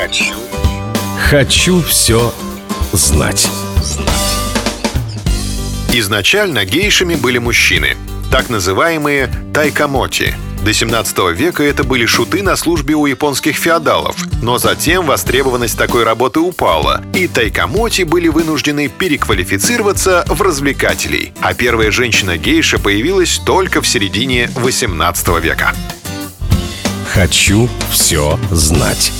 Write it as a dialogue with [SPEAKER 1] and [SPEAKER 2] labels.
[SPEAKER 1] Хочу.
[SPEAKER 2] Хочу все знать.
[SPEAKER 3] Изначально гейшами были мужчины, так называемые тайкамоти. До 17 века это были шуты на службе у японских феодалов, но затем востребованность такой работы упала, и тайкамоти были вынуждены переквалифицироваться в развлекателей. А первая женщина-гейша появилась только в середине 18 века.
[SPEAKER 2] Хочу все знать.